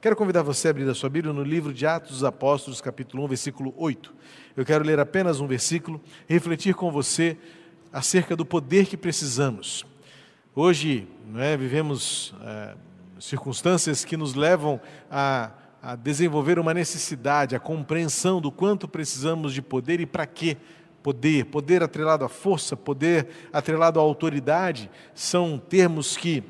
Quero convidar você a abrir a sua Bíblia no livro de Atos dos Apóstolos, capítulo 1, versículo 8. Eu quero ler apenas um versículo e refletir com você acerca do poder que precisamos. Hoje, é, vivemos é, circunstâncias que nos levam a, a desenvolver uma necessidade, a compreensão do quanto precisamos de poder e para quê poder, poder atrelado à força, poder atrelado à autoridade, são termos que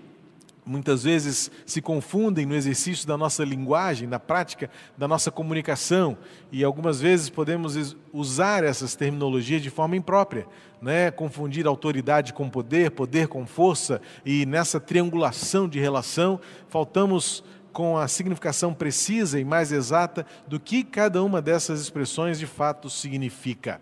muitas vezes se confundem no exercício da nossa linguagem, na prática da nossa comunicação, e algumas vezes podemos usar essas terminologias de forma imprópria, né? confundir autoridade com poder, poder com força, e nessa triangulação de relação, faltamos com a significação precisa e mais exata do que cada uma dessas expressões de fato significa.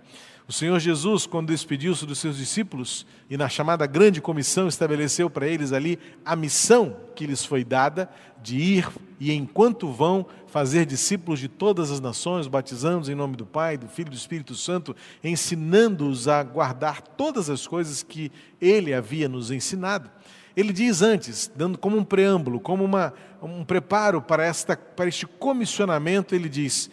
O Senhor Jesus, quando despediu-se dos seus discípulos e na chamada grande comissão estabeleceu para eles ali a missão que lhes foi dada de ir e enquanto vão fazer discípulos de todas as nações, batizando-os em nome do Pai, do Filho e do Espírito Santo, ensinando-os a guardar todas as coisas que ele havia nos ensinado. Ele diz antes, dando como um preâmbulo, como uma, um preparo para, esta, para este comissionamento, ele diz: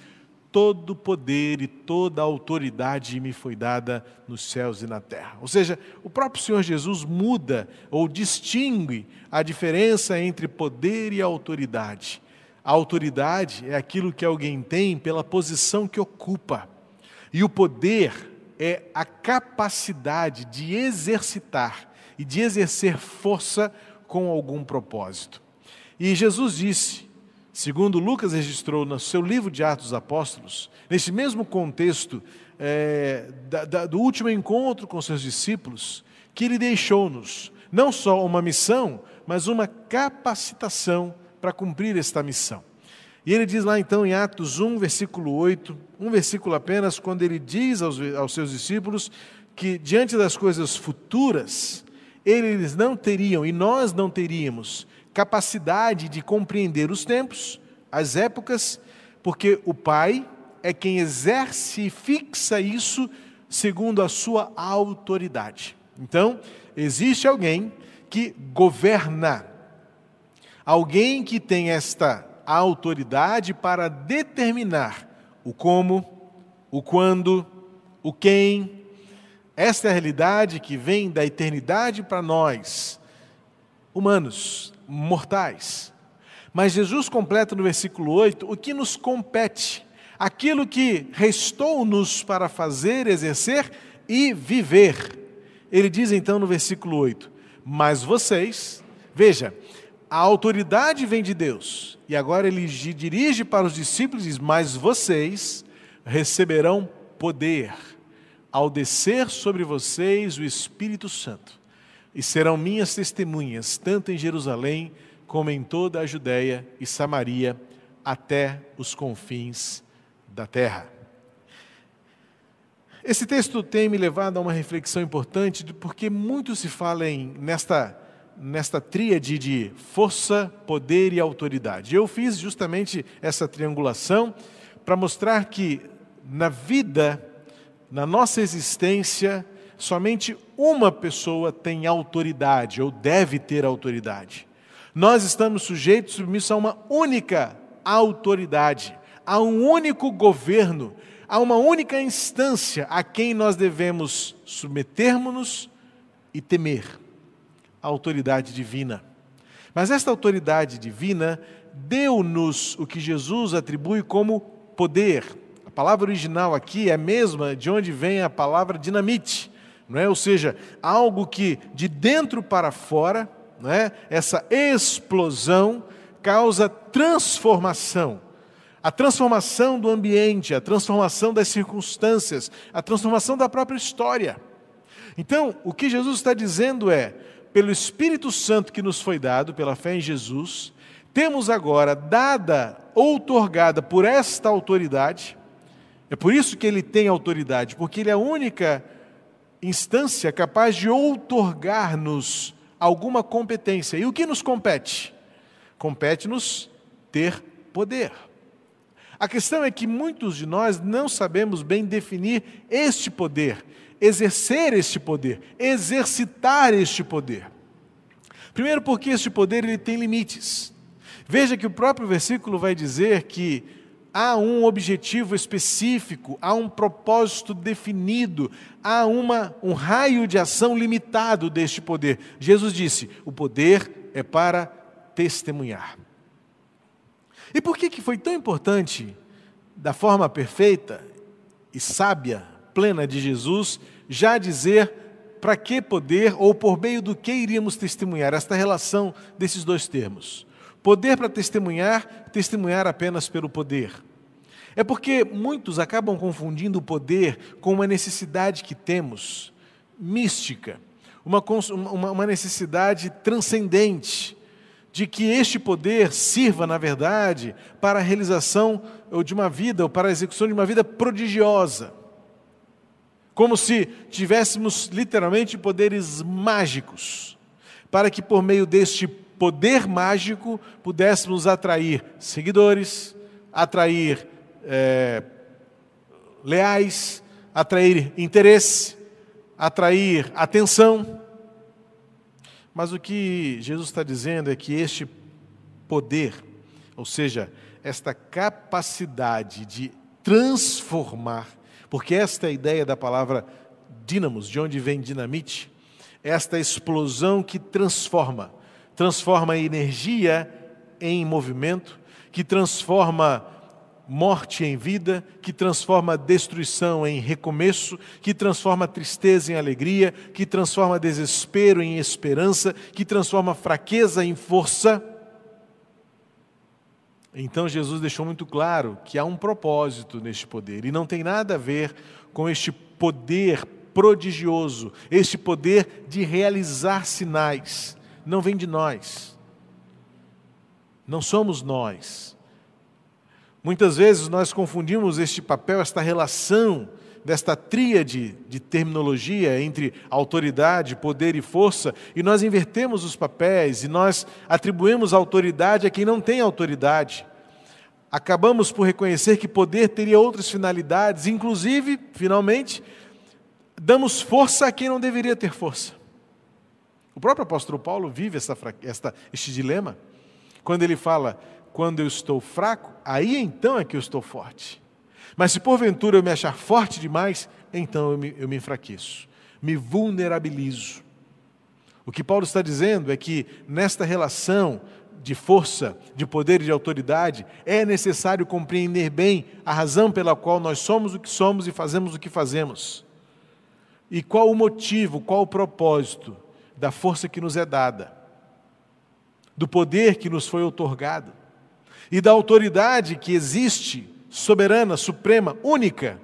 todo poder e toda autoridade me foi dada nos céus e na terra. Ou seja, o próprio Senhor Jesus muda ou distingue a diferença entre poder e autoridade. A autoridade é aquilo que alguém tem pela posição que ocupa, e o poder é a capacidade de exercitar e de exercer força com algum propósito. E Jesus disse segundo Lucas registrou no seu livro de Atos dos Apóstolos, nesse mesmo contexto é, da, da, do último encontro com seus discípulos, que ele deixou-nos não só uma missão, mas uma capacitação para cumprir esta missão. E ele diz lá então em Atos 1, versículo 8, um versículo apenas, quando ele diz aos, aos seus discípulos que diante das coisas futuras, eles não teriam e nós não teríamos capacidade de compreender os tempos, as épocas, porque o Pai é quem exerce e fixa isso segundo a sua autoridade. Então, existe alguém que governa, alguém que tem esta autoridade para determinar o como, o quando, o quem. Esta é a realidade que vem da eternidade para nós, humanos, mortais. Mas Jesus completa no versículo 8 o que nos compete, aquilo que restou-nos para fazer, exercer e viver. Ele diz então no versículo 8: Mas vocês, veja, a autoridade vem de Deus, e agora ele dirige para os discípulos e diz: Mas vocês receberão poder ao descer sobre vocês o Espírito Santo e serão minhas testemunhas, tanto em Jerusalém como em toda a Judéia e Samaria, até os confins da terra. Esse texto tem me levado a uma reflexão importante, porque muito se fala em, nesta, nesta tríade de força, poder e autoridade. Eu fiz justamente essa triangulação para mostrar que na vida, na nossa existência, somente uma pessoa tem autoridade, ou deve ter autoridade. Nós estamos sujeitos, submissos a uma única autoridade, a um único governo, a uma única instância a quem nós devemos submetermos-nos e temer a autoridade divina. Mas esta autoridade divina deu-nos o que Jesus atribui como poder. A palavra original aqui é a mesma de onde vem a palavra dinamite não é? ou seja, algo que de dentro para fora, não é? essa explosão causa transformação. A transformação do ambiente, a transformação das circunstâncias, a transformação da própria história. Então, o que Jesus está dizendo é: pelo Espírito Santo que nos foi dado, pela fé em Jesus, temos agora dada, outorgada por esta autoridade, é por isso que ele tem autoridade, porque ele é a única instância capaz de outorgar-nos alguma competência. E o que nos compete? Compete-nos ter poder. A questão é que muitos de nós não sabemos bem definir este poder, exercer este poder, exercitar este poder. Primeiro porque este poder ele tem limites. Veja que o próprio versículo vai dizer que há um objetivo específico, há um propósito definido, há uma, um raio de ação limitado deste poder. Jesus disse: o poder é para testemunhar. E por que, que foi tão importante, da forma perfeita e sábia, plena de Jesus, já dizer para que poder ou por meio do que iríamos testemunhar? Esta relação desses dois termos. Poder para testemunhar, testemunhar apenas pelo poder. É porque muitos acabam confundindo o poder com uma necessidade que temos, mística, uma, uma necessidade transcendente, de que este poder sirva, na verdade, para a realização de uma vida, ou para a execução de uma vida prodigiosa. Como se tivéssemos literalmente poderes mágicos, para que por meio deste poder mágico pudéssemos atrair seguidores, atrair é, leais, atrair interesse, atrair atenção. Mas o que Jesus está dizendo é que este poder, ou seja, esta capacidade de transformar, porque esta é a ideia da palavra dínamos, de onde vem dinamite, esta explosão que transforma, transforma a energia em movimento, que transforma morte em vida, que transforma destruição em recomeço, que transforma tristeza em alegria, que transforma desespero em esperança, que transforma fraqueza em força. Então Jesus deixou muito claro que há um propósito neste poder e não tem nada a ver com este poder prodigioso, este poder de realizar sinais. Não vem de nós. Não somos nós Muitas vezes nós confundimos este papel, esta relação desta tríade de terminologia entre autoridade, poder e força, e nós invertemos os papéis e nós atribuímos autoridade a quem não tem autoridade. Acabamos por reconhecer que poder teria outras finalidades, inclusive, finalmente, damos força a quem não deveria ter força. O próprio apóstolo Paulo vive esta, esta, este dilema, quando ele fala: quando eu estou fraco, aí então é que eu estou forte. Mas se porventura eu me achar forte demais, então eu me, eu me enfraqueço, me vulnerabilizo. O que Paulo está dizendo é que nesta relação de força, de poder e de autoridade, é necessário compreender bem a razão pela qual nós somos o que somos e fazemos o que fazemos. E qual o motivo, qual o propósito da força que nos é dada, do poder que nos foi otorgado e da autoridade que existe, soberana, suprema, única,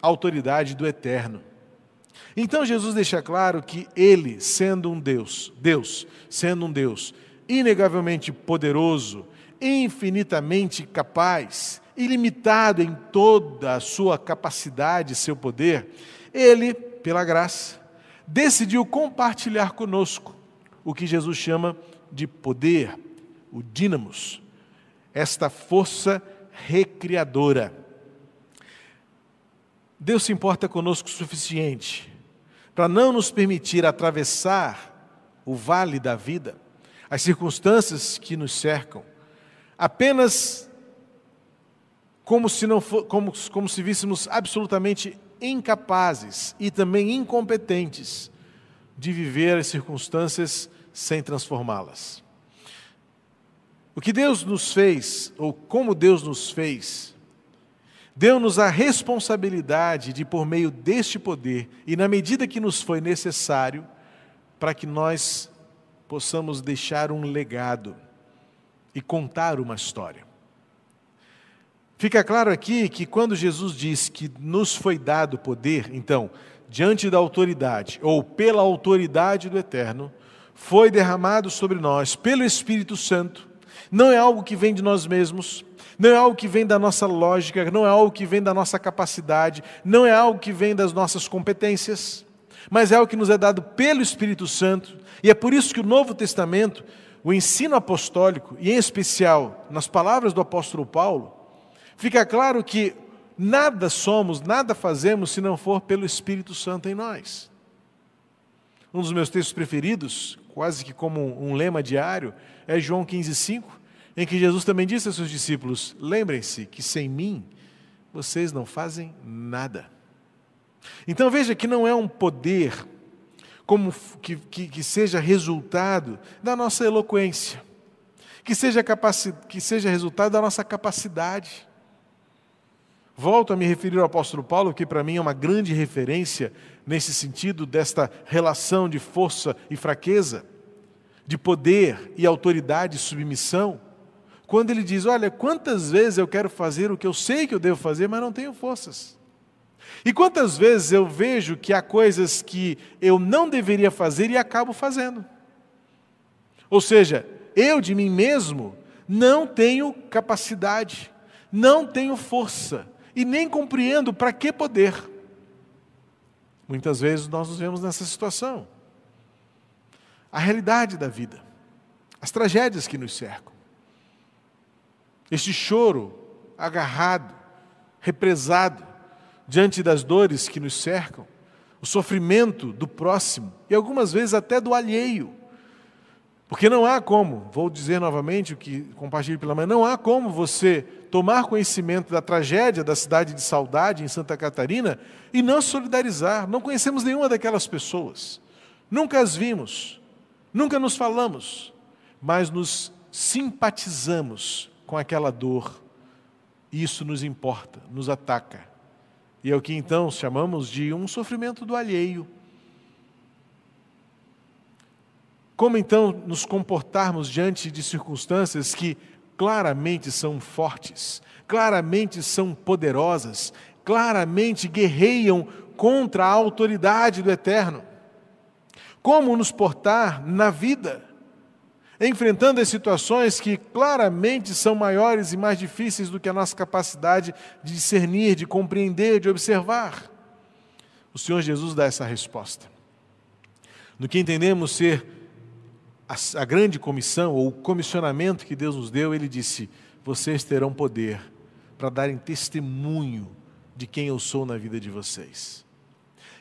a autoridade do eterno. Então Jesus deixa claro que ele, sendo um Deus, Deus, sendo um Deus inegavelmente poderoso, infinitamente capaz, ilimitado em toda a sua capacidade e seu poder, ele, pela graça, decidiu compartilhar conosco o que Jesus chama de poder, o dínamos, esta força recriadora. Deus se importa conosco o suficiente para não nos permitir atravessar o vale da vida, as circunstâncias que nos cercam, apenas como se, não for, como, como se víssemos absolutamente incapazes e também incompetentes de viver as circunstâncias sem transformá-las. O que Deus nos fez, ou como Deus nos fez, deu-nos a responsabilidade de, por meio deste poder, e na medida que nos foi necessário, para que nós possamos deixar um legado e contar uma história. Fica claro aqui que quando Jesus diz que nos foi dado poder, então, diante da autoridade, ou pela autoridade do Eterno, foi derramado sobre nós, pelo Espírito Santo, não é algo que vem de nós mesmos, não é algo que vem da nossa lógica, não é algo que vem da nossa capacidade, não é algo que vem das nossas competências, mas é algo que nos é dado pelo Espírito Santo, e é por isso que o Novo Testamento, o ensino apostólico, e em especial nas palavras do apóstolo Paulo, fica claro que nada somos, nada fazemos se não for pelo Espírito Santo em nós. Um dos meus textos preferidos, quase que como um lema diário, é João 15,5, em que Jesus também disse aos seus discípulos: Lembrem-se que sem mim vocês não fazem nada. Então veja que não é um poder como que, que, que seja resultado da nossa eloquência, que seja, capaci, que seja resultado da nossa capacidade. Volto a me referir ao apóstolo Paulo, que para mim é uma grande referência nesse sentido desta relação de força e fraqueza, de poder e autoridade e submissão. Quando ele diz: Olha, quantas vezes eu quero fazer o que eu sei que eu devo fazer, mas não tenho forças. E quantas vezes eu vejo que há coisas que eu não deveria fazer e acabo fazendo. Ou seja, eu de mim mesmo não tenho capacidade, não tenho força e nem compreendo para que poder. Muitas vezes nós nos vemos nessa situação. A realidade da vida, as tragédias que nos cercam, este choro agarrado, represado, diante das dores que nos cercam, o sofrimento do próximo e algumas vezes até do alheio. Porque não há como, vou dizer novamente o que compartilhei pela manhã, não há como você tomar conhecimento da tragédia da cidade de Saudade, em Santa Catarina, e não solidarizar. Não conhecemos nenhuma daquelas pessoas. Nunca as vimos, nunca nos falamos, mas nos simpatizamos com aquela dor. E isso nos importa, nos ataca. E é o que então chamamos de um sofrimento do alheio. Como então nos comportarmos diante de circunstâncias que claramente são fortes, claramente são poderosas, claramente guerreiam contra a autoridade do eterno? Como nos portar na vida? enfrentando as situações que claramente são maiores e mais difíceis do que a nossa capacidade de discernir, de compreender, de observar. O Senhor Jesus dá essa resposta. No que entendemos ser a, a grande comissão ou o comissionamento que Deus nos deu, ele disse: Vocês terão poder para darem testemunho de quem eu sou na vida de vocês.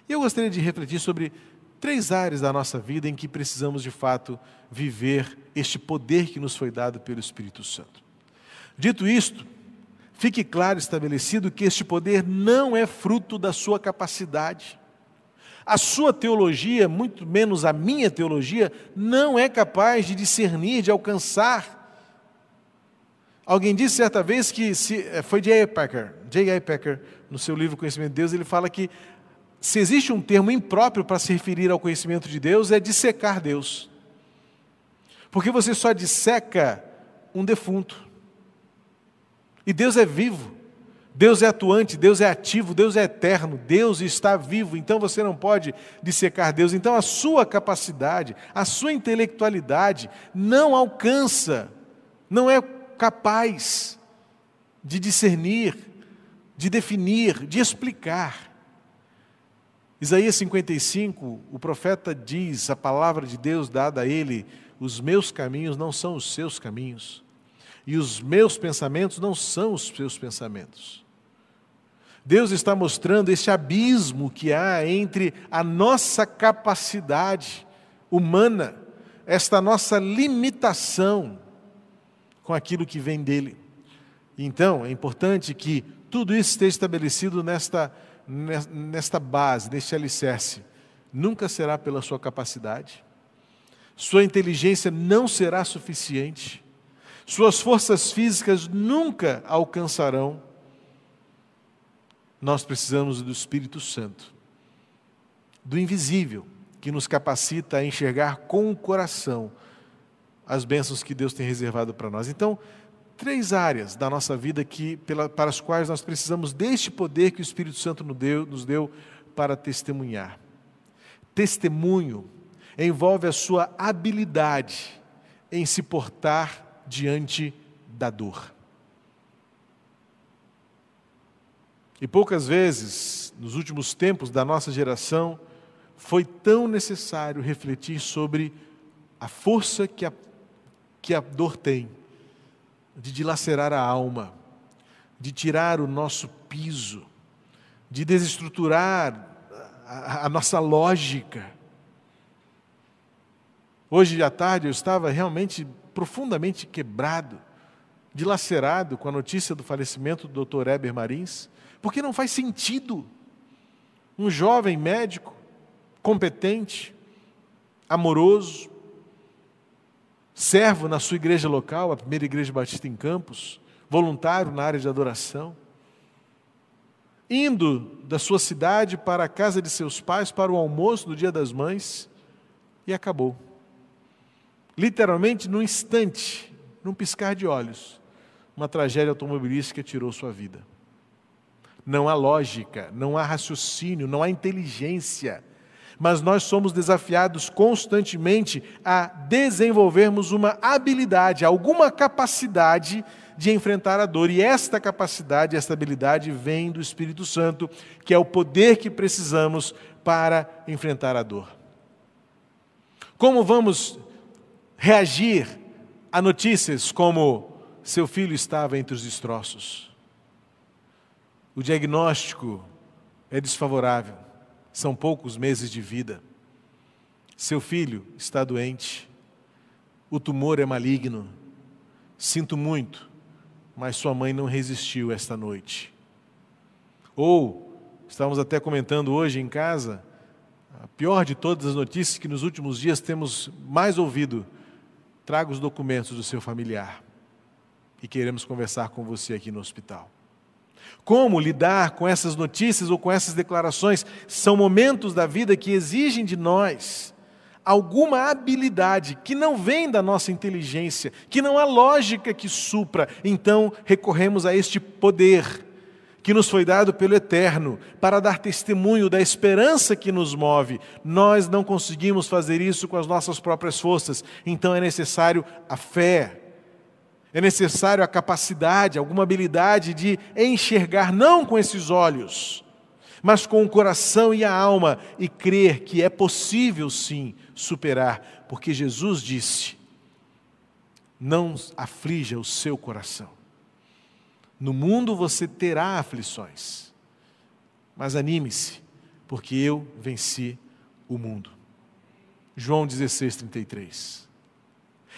E eu gostaria de refletir sobre três áreas da nossa vida em que precisamos de fato viver este poder que nos foi dado pelo Espírito Santo. Dito isto, fique claro estabelecido que este poder não é fruto da sua capacidade. A sua teologia, muito menos a minha teologia, não é capaz de discernir, de alcançar. Alguém disse certa vez que se, eh, foi J.I. Packer, J.I. Packer, no seu livro Conhecimento de Deus, ele fala que se existe um termo impróprio para se referir ao conhecimento de Deus, é dissecar Deus. Porque você só disseca um defunto. E Deus é vivo. Deus é atuante, Deus é ativo, Deus é eterno, Deus está vivo, então você não pode dissecar Deus. Então a sua capacidade, a sua intelectualidade não alcança, não é capaz de discernir, de definir, de explicar. Isaías 55, o profeta diz, a palavra de Deus dada a ele, os meus caminhos não são os seus caminhos, e os meus pensamentos não são os seus pensamentos. Deus está mostrando esse abismo que há entre a nossa capacidade humana, esta nossa limitação com aquilo que vem dele. Então, é importante que tudo isso esteja estabelecido nesta nesta base, neste alicerce, nunca será pela sua capacidade, sua inteligência não será suficiente, suas forças físicas nunca alcançarão. Nós precisamos do Espírito Santo, do invisível, que nos capacita a enxergar com o coração as bênçãos que Deus tem reservado para nós. Então, três áreas da nossa vida que, pela, para as quais nós precisamos deste poder que o Espírito Santo nos deu, nos deu para testemunhar. Testemunho envolve a sua habilidade em se portar diante da dor. E poucas vezes, nos últimos tempos da nossa geração, foi tão necessário refletir sobre a força que a, que a dor tem de dilacerar a alma, de tirar o nosso piso, de desestruturar a, a nossa lógica. Hoje à tarde eu estava realmente profundamente quebrado dilacerado com a notícia do falecimento do Dr. Eber Marins, porque não faz sentido um jovem médico competente, amoroso, servo na sua igreja local, a primeira igreja batista em Campos, voluntário na área de adoração, indo da sua cidade para a casa de seus pais para o almoço do Dia das Mães e acabou. Literalmente, num instante, num piscar de olhos, uma tragédia automobilística tirou sua vida. Não há lógica, não há raciocínio, não há inteligência, mas nós somos desafiados constantemente a desenvolvermos uma habilidade, alguma capacidade de enfrentar a dor. E esta capacidade, esta habilidade vem do Espírito Santo, que é o poder que precisamos para enfrentar a dor. Como vamos reagir a notícias como seu filho estava entre os destroços? O diagnóstico é desfavorável, são poucos meses de vida. Seu filho está doente, o tumor é maligno. Sinto muito, mas sua mãe não resistiu esta noite. Ou, estávamos até comentando hoje em casa, a pior de todas as notícias que nos últimos dias temos mais ouvido: traga os documentos do seu familiar. E queremos conversar com você aqui no hospital. Como lidar com essas notícias ou com essas declarações? São momentos da vida que exigem de nós alguma habilidade que não vem da nossa inteligência, que não há lógica que supra, então recorremos a este poder que nos foi dado pelo Eterno para dar testemunho da esperança que nos move. Nós não conseguimos fazer isso com as nossas próprias forças, então é necessário a fé. É necessário a capacidade, alguma habilidade de enxergar não com esses olhos, mas com o coração e a alma e crer que é possível sim superar, porque Jesus disse: Não aflija o seu coração. No mundo você terá aflições, mas anime-se, porque eu venci o mundo. João 16, 33.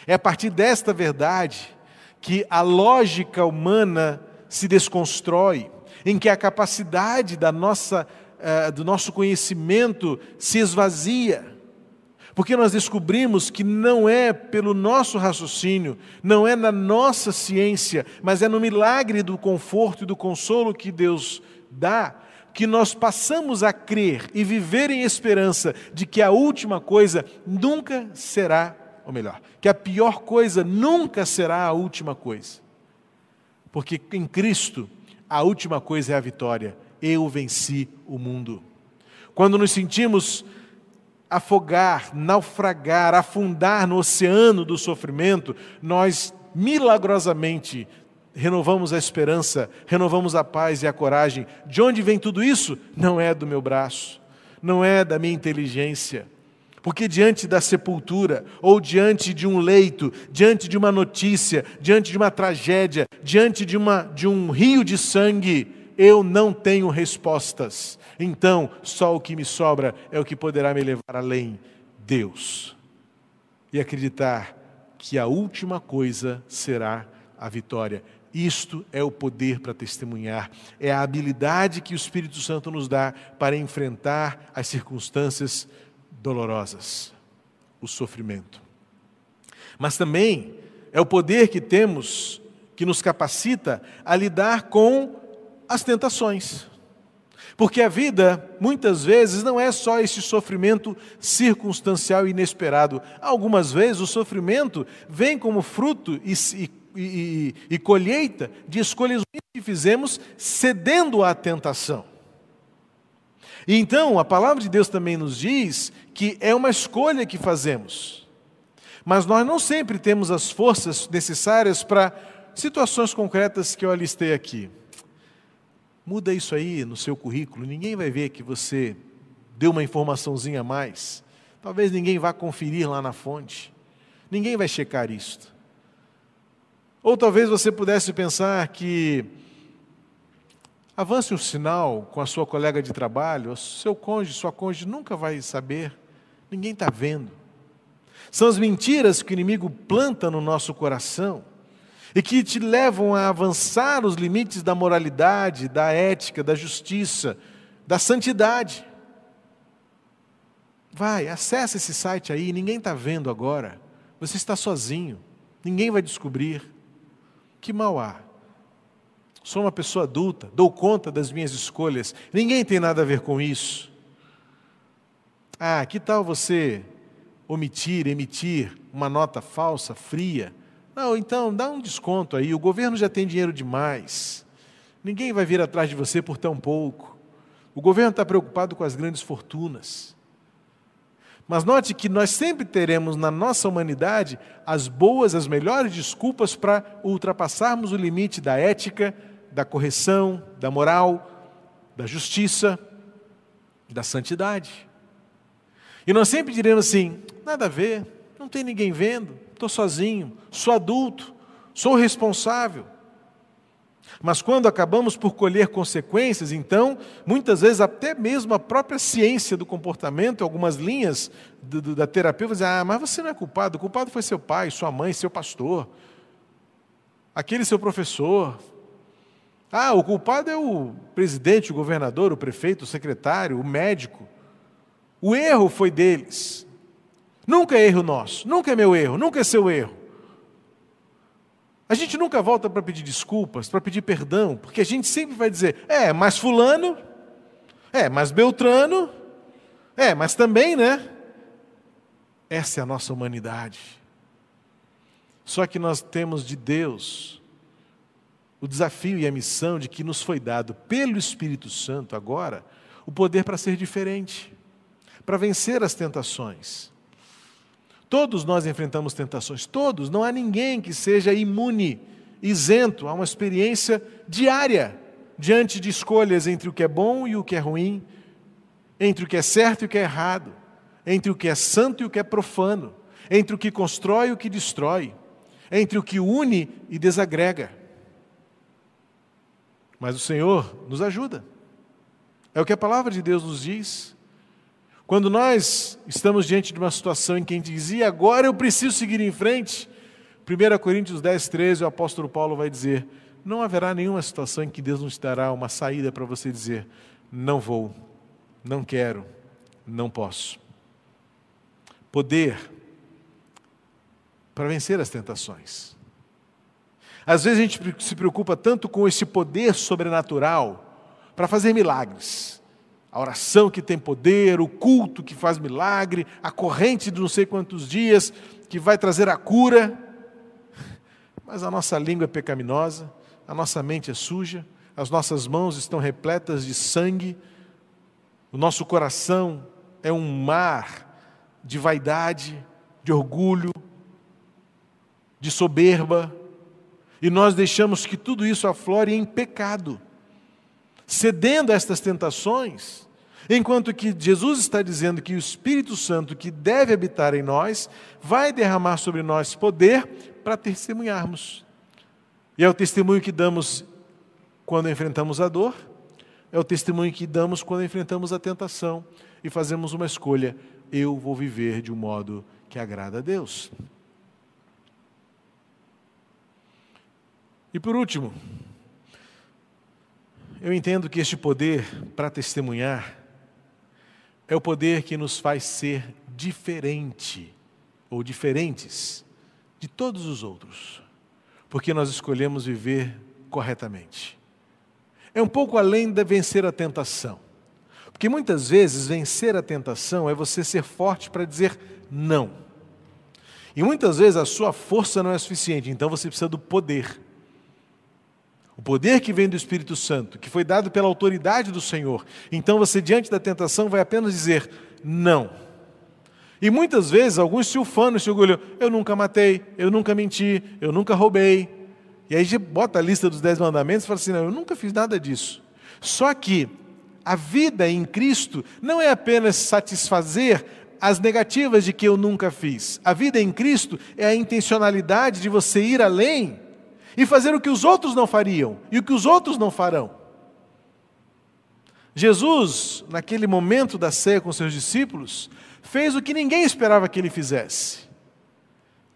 É a partir desta verdade que a lógica humana se desconstrói, em que a capacidade da nossa, uh, do nosso conhecimento se esvazia. Porque nós descobrimos que não é pelo nosso raciocínio, não é na nossa ciência, mas é no milagre do conforto e do consolo que Deus dá, que nós passamos a crer e viver em esperança de que a última coisa nunca será, ou melhor, que a pior coisa nunca será a última coisa. Porque em Cristo, a última coisa é a vitória. Eu venci o mundo. Quando nos sentimos afogar, naufragar, afundar no oceano do sofrimento, nós milagrosamente renovamos a esperança, renovamos a paz e a coragem. De onde vem tudo isso? Não é do meu braço, não é da minha inteligência. Porque diante da sepultura, ou diante de um leito, diante de uma notícia, diante de uma tragédia, diante de, uma, de um rio de sangue, eu não tenho respostas. Então, só o que me sobra é o que poderá me levar além, Deus. E acreditar que a última coisa será a vitória. Isto é o poder para testemunhar, é a habilidade que o Espírito Santo nos dá para enfrentar as circunstâncias dolorosas, o sofrimento. Mas também é o poder que temos que nos capacita a lidar com as tentações. Porque a vida, muitas vezes, não é só esse sofrimento circunstancial e inesperado. Algumas vezes o sofrimento vem como fruto e, e, e, e colheita de escolhas que fizemos cedendo à tentação. E então, a palavra de Deus também nos diz que é uma escolha que fazemos. Mas nós não sempre temos as forças necessárias para situações concretas que eu alistei aqui. Muda isso aí no seu currículo, ninguém vai ver que você deu uma informaçãozinha a mais. Talvez ninguém vá conferir lá na fonte. Ninguém vai checar isto. Ou talvez você pudesse pensar que avance um sinal com a sua colega de trabalho, seu cônjuge, sua cônjuge nunca vai saber, ninguém está vendo. São as mentiras que o inimigo planta no nosso coração e que te levam a avançar os limites da moralidade, da ética, da justiça, da santidade. Vai, acessa esse site aí, ninguém está vendo agora. Você está sozinho, ninguém vai descobrir. Que mal há? Sou uma pessoa adulta, dou conta das minhas escolhas, ninguém tem nada a ver com isso. Ah, que tal você omitir, emitir uma nota falsa, fria? Não, então dá um desconto aí, o governo já tem dinheiro demais. Ninguém vai vir atrás de você por tão pouco. O governo está preocupado com as grandes fortunas. Mas note que nós sempre teremos na nossa humanidade as boas, as melhores desculpas para ultrapassarmos o limite da ética, da correção, da moral, da justiça, da santidade. E nós sempre diremos assim: nada a ver, não tem ninguém vendo, estou sozinho, sou adulto, sou responsável. Mas quando acabamos por colher consequências, então, muitas vezes até mesmo a própria ciência do comportamento, algumas linhas do, do, da terapia, vão dizer: ah, mas você não é culpado, o culpado foi seu pai, sua mãe, seu pastor, aquele seu professor. Ah, o culpado é o presidente, o governador, o prefeito, o secretário, o médico. O erro foi deles. Nunca é erro nosso, nunca é meu erro, nunca é seu erro. A gente nunca volta para pedir desculpas, para pedir perdão, porque a gente sempre vai dizer: é, mas Fulano, é, mas Beltrano, é, mas também, né? Essa é a nossa humanidade. Só que nós temos de Deus o desafio e a missão de que nos foi dado pelo Espírito Santo agora o poder para ser diferente, para vencer as tentações. Todos nós enfrentamos tentações, todos, não há ninguém que seja imune, isento a uma experiência diária diante de escolhas entre o que é bom e o que é ruim, entre o que é certo e o que é errado, entre o que é santo e o que é profano, entre o que constrói e o que destrói, entre o que une e desagrega. Mas o Senhor nos ajuda. É o que a palavra de Deus nos diz. Quando nós estamos diante de uma situação em que a gente diz, e agora eu preciso seguir em frente, 1 Coríntios 10, 13, o apóstolo Paulo vai dizer: não haverá nenhuma situação em que Deus nos dará uma saída para você dizer, não vou, não quero, não posso. Poder para vencer as tentações. Às vezes a gente se preocupa tanto com esse poder sobrenatural para fazer milagres. A oração que tem poder, o culto que faz milagre, a corrente de não sei quantos dias que vai trazer a cura. Mas a nossa língua é pecaminosa, a nossa mente é suja, as nossas mãos estão repletas de sangue, o nosso coração é um mar de vaidade, de orgulho, de soberba, e nós deixamos que tudo isso aflore em pecado cedendo a estas tentações, enquanto que Jesus está dizendo que o Espírito Santo que deve habitar em nós vai derramar sobre nós poder para testemunharmos. E é o testemunho que damos quando enfrentamos a dor, é o testemunho que damos quando enfrentamos a tentação e fazemos uma escolha: eu vou viver de um modo que agrada a Deus. E por último, eu entendo que este poder para testemunhar é o poder que nos faz ser diferente ou diferentes de todos os outros, porque nós escolhemos viver corretamente. É um pouco além de vencer a tentação, porque muitas vezes vencer a tentação é você ser forte para dizer não. E muitas vezes a sua força não é suficiente, então você precisa do poder. O poder que vem do Espírito Santo, que foi dado pela autoridade do Senhor. Então você, diante da tentação, vai apenas dizer não. E muitas vezes alguns se ufanam, se orgulham. Eu nunca matei, eu nunca menti, eu nunca roubei. E aí bota a lista dos dez mandamentos e fala assim: não, eu nunca fiz nada disso. Só que a vida em Cristo não é apenas satisfazer as negativas de que eu nunca fiz. A vida em Cristo é a intencionalidade de você ir além e fazer o que os outros não fariam e o que os outros não farão. Jesus, naquele momento da ceia com seus discípulos, fez o que ninguém esperava que ele fizesse.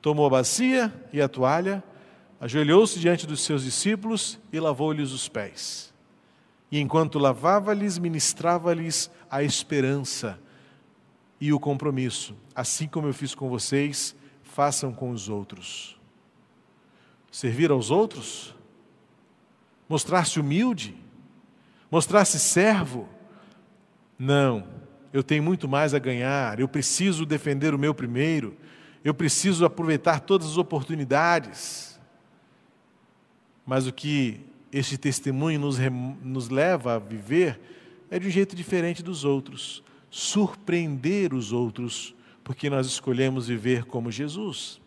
Tomou a bacia e a toalha, ajoelhou-se diante dos seus discípulos e lavou-lhes os pés. E enquanto lavava-lhes, ministrava-lhes a esperança e o compromisso. Assim como eu fiz com vocês, façam com os outros. Servir aos outros? Mostrar-se humilde? Mostrar-se servo? Não, eu tenho muito mais a ganhar, eu preciso defender o meu primeiro, eu preciso aproveitar todas as oportunidades. Mas o que este testemunho nos, nos leva a viver é de um jeito diferente dos outros surpreender os outros, porque nós escolhemos viver como Jesus.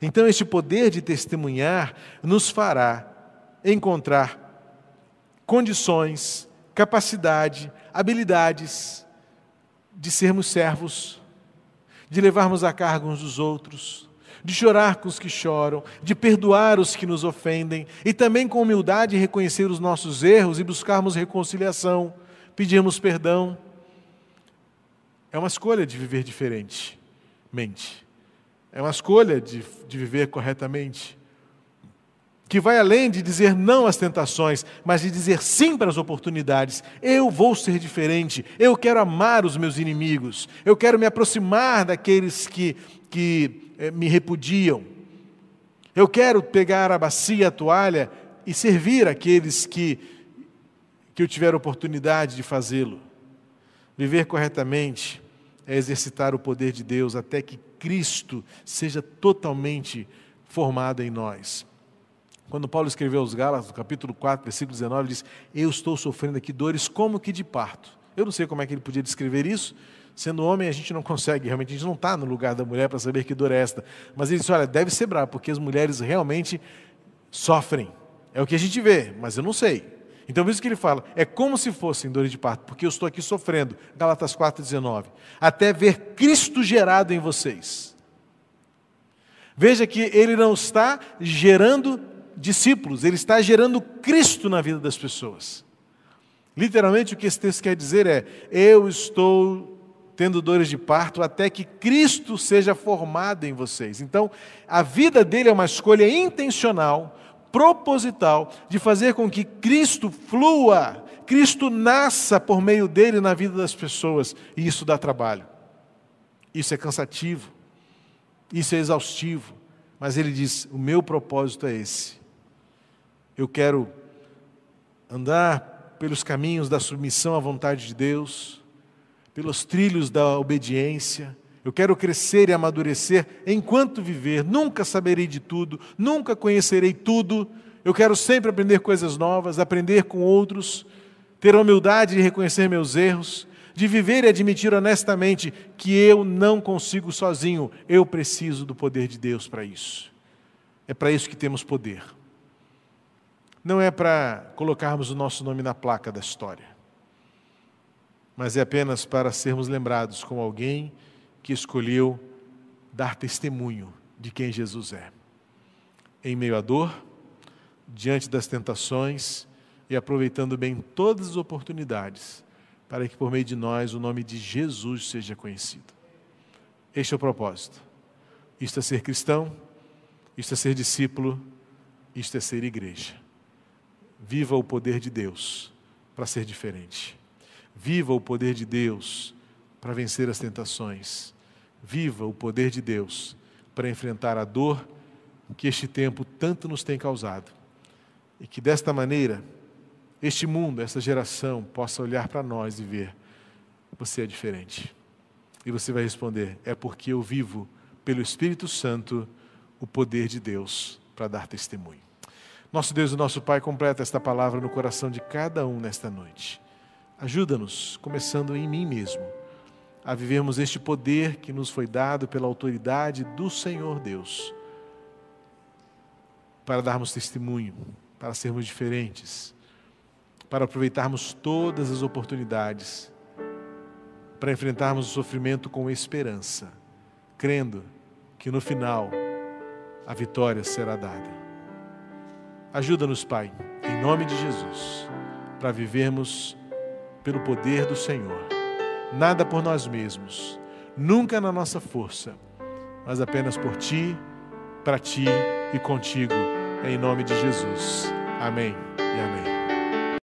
Então, este poder de testemunhar nos fará encontrar condições, capacidade, habilidades de sermos servos, de levarmos a carga uns dos outros, de chorar com os que choram, de perdoar os que nos ofendem e também com humildade reconhecer os nossos erros e buscarmos reconciliação, pedirmos perdão é uma escolha de viver diferentemente. É uma escolha de, de viver corretamente. Que vai além de dizer não às tentações, mas de dizer sim para as oportunidades. Eu vou ser diferente. Eu quero amar os meus inimigos. Eu quero me aproximar daqueles que, que eh, me repudiam. Eu quero pegar a bacia, a toalha e servir aqueles que, que eu tiver oportunidade de fazê-lo. Viver corretamente é exercitar o poder de Deus até que Cristo seja totalmente formado em nós. Quando Paulo escreveu aos Gálatas, no capítulo 4, versículo 19, ele diz: Eu estou sofrendo aqui dores como que de parto. Eu não sei como é que ele podia descrever isso. Sendo homem, a gente não consegue, realmente, a gente não está no lugar da mulher para saber que dor é esta. Mas ele disse: Olha, deve ser bravo, porque as mulheres realmente sofrem. É o que a gente vê, mas eu não sei. Então, por isso que ele fala, é como se fossem dores de parto, porque eu estou aqui sofrendo, Galatas 4,19, até ver Cristo gerado em vocês. Veja que ele não está gerando discípulos, ele está gerando Cristo na vida das pessoas. Literalmente, o que esse texto quer dizer é: eu estou tendo dores de parto até que Cristo seja formado em vocês. Então, a vida dele é uma escolha intencional proposital de fazer com que Cristo flua, Cristo nasça por meio dele na vida das pessoas, e isso dá trabalho. Isso é cansativo, isso é exaustivo, mas ele diz: o meu propósito é esse. Eu quero andar pelos caminhos da submissão à vontade de Deus, pelos trilhos da obediência, eu quero crescer e amadurecer enquanto viver. Nunca saberei de tudo, nunca conhecerei tudo. Eu quero sempre aprender coisas novas, aprender com outros, ter a humildade de reconhecer meus erros, de viver e admitir honestamente que eu não consigo sozinho, eu preciso do poder de Deus para isso. É para isso que temos poder. Não é para colocarmos o nosso nome na placa da história, mas é apenas para sermos lembrados como alguém que escolheu dar testemunho de quem Jesus é. Em meio à dor, diante das tentações e aproveitando bem todas as oportunidades para que por meio de nós o nome de Jesus seja conhecido. Este é o propósito. Isto é ser cristão, isto é ser discípulo, isto é ser igreja. Viva o poder de Deus para ser diferente. Viva o poder de Deus para vencer as tentações. Viva o poder de Deus para enfrentar a dor que este tempo tanto nos tem causado. E que desta maneira, este mundo, essa geração, possa olhar para nós e ver: você é diferente. E você vai responder: é porque eu vivo pelo Espírito Santo o poder de Deus para dar testemunho. Nosso Deus e nosso Pai, completa esta palavra no coração de cada um nesta noite. Ajuda-nos, começando em mim mesmo a vivermos este poder que nos foi dado pela autoridade do Senhor Deus, para darmos testemunho, para sermos diferentes, para aproveitarmos todas as oportunidades, para enfrentarmos o sofrimento com esperança, crendo que no final a vitória será dada. Ajuda-nos, Pai, em nome de Jesus, para vivermos pelo poder do Senhor nada por nós mesmos, nunca na nossa força, mas apenas por Ti, para Ti e contigo, em nome de Jesus. Amém e amém.